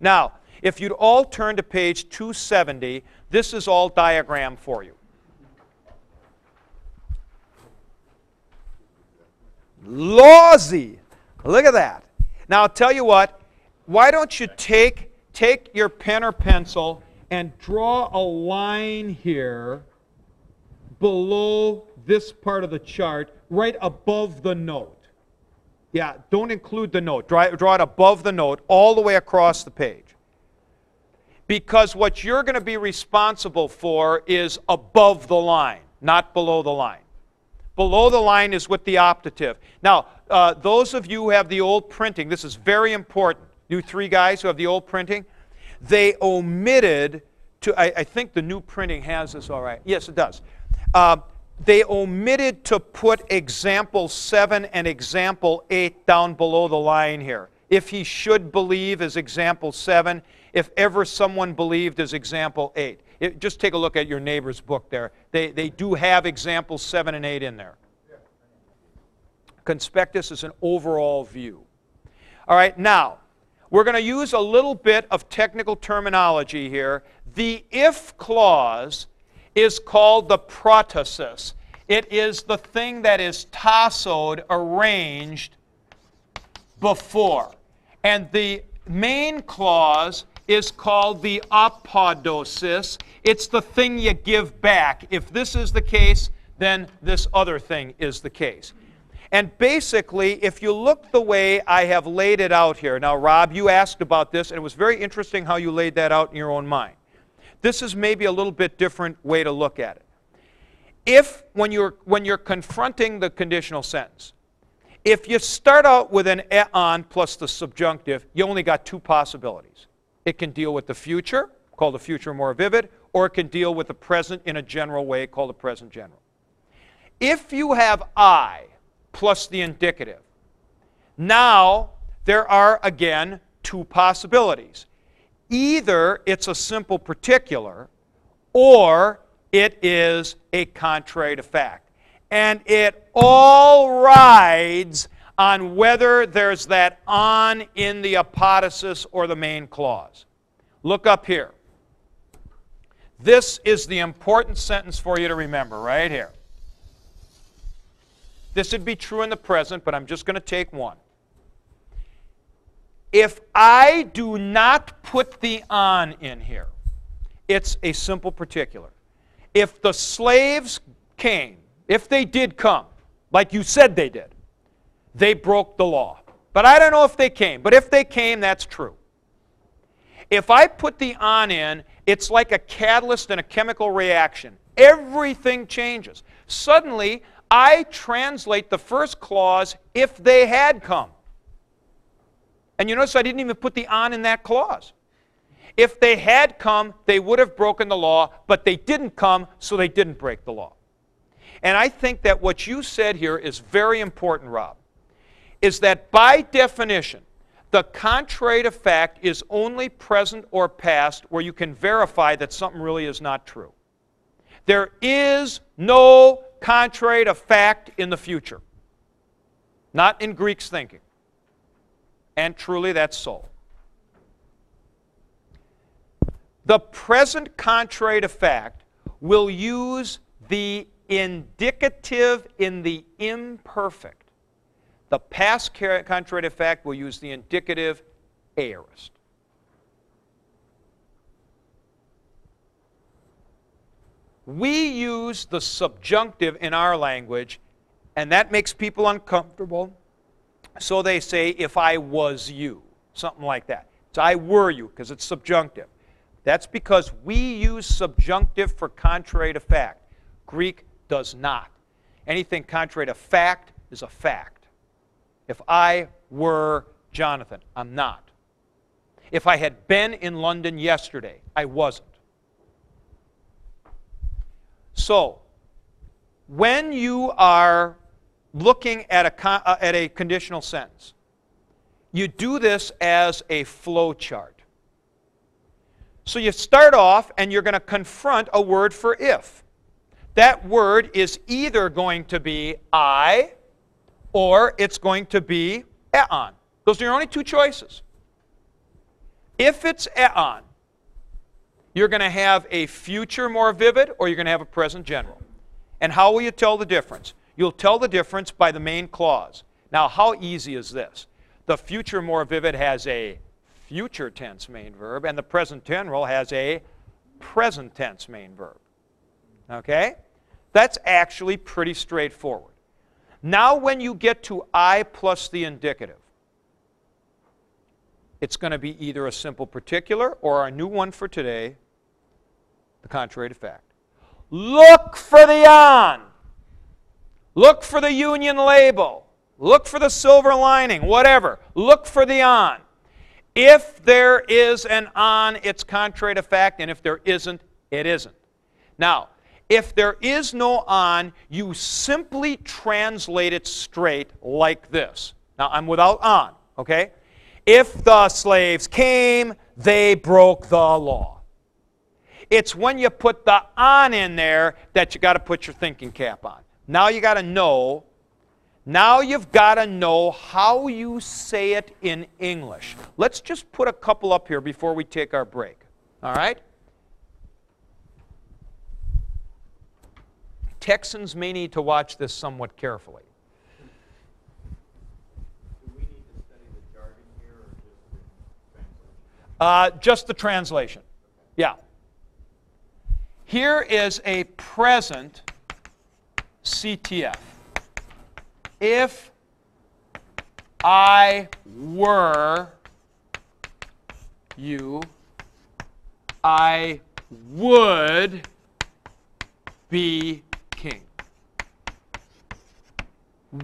Now, if you'd all turn to page 270, this is all diagram for you. Lawsy. Look at that. Now, I'll tell you what, why don't you take, take your pen or pencil and draw a line here below this part of the chart, right above the note. Yeah, don't include the note. Draw, draw it above the note, all the way across the page. Because what you're going to be responsible for is above the line, not below the line. Below the line is with the optative. Now, uh, those of you who have the old printing, this is very important. You three guys who have the old printing, they omitted to, I, I think the new printing has this all right. Yes, it does. Uh, they omitted to put example 7 and example 8 down below the line here. If he should believe is example 7, if ever someone believed is example 8. It, just take a look at your neighbor's book there. They, they do have examples 7 and 8 in there. Conspectus is an overall view. All right, now, we're going to use a little bit of technical terminology here. The if clause is called the protasis. It is the thing that is tassoed, arranged before. And the main clause is called the apodosis. It's the thing you give back. If this is the case, then this other thing is the case. And basically, if you look the way I have laid it out here, now, Rob, you asked about this, and it was very interesting how you laid that out in your own mind. This is maybe a little bit different way to look at it. If, when you're, when you're confronting the conditional sentence, if you start out with an e on plus the subjunctive, you only got two possibilities. It can deal with the future, called the future more vivid, or it can deal with the present in a general way, called the present general. If you have I plus the indicative, now there are again two possibilities. Either it's a simple particular, or it is a contrary to fact. And it all rides on whether there's that on in the apodosis or the main clause. Look up here. This is the important sentence for you to remember right here. This would be true in the present, but I'm just going to take one. If I do not put the on in here, it's a simple particular. If the slaves came, if they did come, like you said they did, they broke the law. But I don't know if they came. But if they came, that's true. If I put the on in, it's like a catalyst in a chemical reaction. Everything changes. Suddenly, I translate the first clause if they had come. And you notice I didn't even put the on in that clause. If they had come, they would have broken the law, but they didn't come, so they didn't break the law. And I think that what you said here is very important, Rob is that by definition, the contrary to fact is only present or past where you can verify that something really is not true. There is no contrary to fact in the future, not in Greek's thinking. And truly, that's so. The present contrary to fact will use the indicative in the imperfect. The past contrary to fact will use the indicative aorist. We use the subjunctive in our language, and that makes people uncomfortable. So they say, if I was you, something like that. So I were you, because it's subjunctive. That's because we use subjunctive for contrary to fact. Greek does not. Anything contrary to fact is a fact. If I were Jonathan, I'm not. If I had been in London yesterday, I wasn't. So, when you are looking at a, uh, at a conditional sentence, you do this as a flow chart. So you start off and you're going to confront a word for if. That word is either going to be I or it's going to be eon. Those are your only two choices. If it's on, you're going to have a future more vivid or you're going to have a present general. And how will you tell the difference? You'll tell the difference by the main clause. Now, how easy is this? The future more vivid has a future tense main verb, and the present general has a present tense main verb. Okay? That's actually pretty straightforward. Now, when you get to I plus the indicative, it's going to be either a simple particular or our new one for today, the contrary to fact. Look for the on. Look for the union label. Look for the silver lining, whatever. Look for the on. If there is an on, it's contrary to fact, and if there isn't, it isn't. Now, if there is no on, you simply translate it straight like this. Now, I'm without on, okay? If the slaves came, they broke the law. It's when you put the on in there that you got to put your thinking cap on. Now you got to know. Now you've got to know how you say it in English. Let's just put a couple up here before we take our break. All right? Texans may need to watch this somewhat carefully. Uh, just the translation. Yeah. Here is a present CTF. If I were you, I would be king.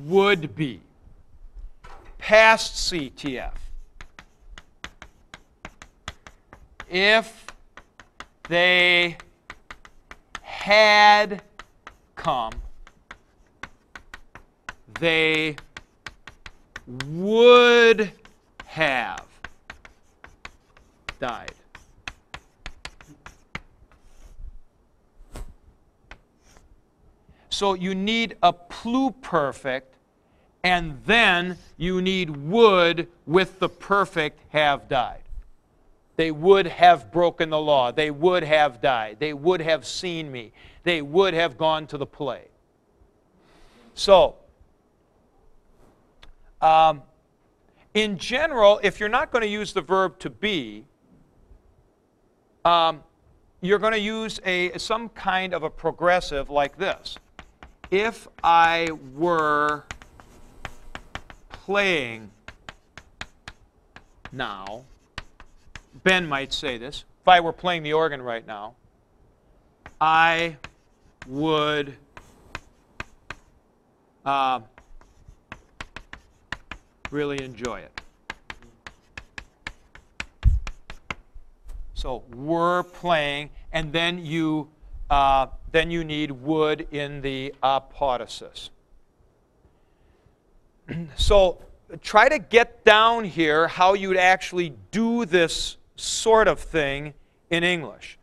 Would be. Past CTF. If they had come, they would have died. So you need a pluperfect, and then you need would with the perfect have died. They would have broken the law. They would have died. They would have seen me. They would have gone to the play. So, um, in general, if you're not going to use the verb to be, um, you're going to use a, some kind of a progressive like this. If I were playing now, Ben might say this, if I were playing the organ right now, I would uh, really enjoy it. So we're playing, and then you uh, then you need would in the apodosis. so try to get down here how you'd actually do this sort of thing in English.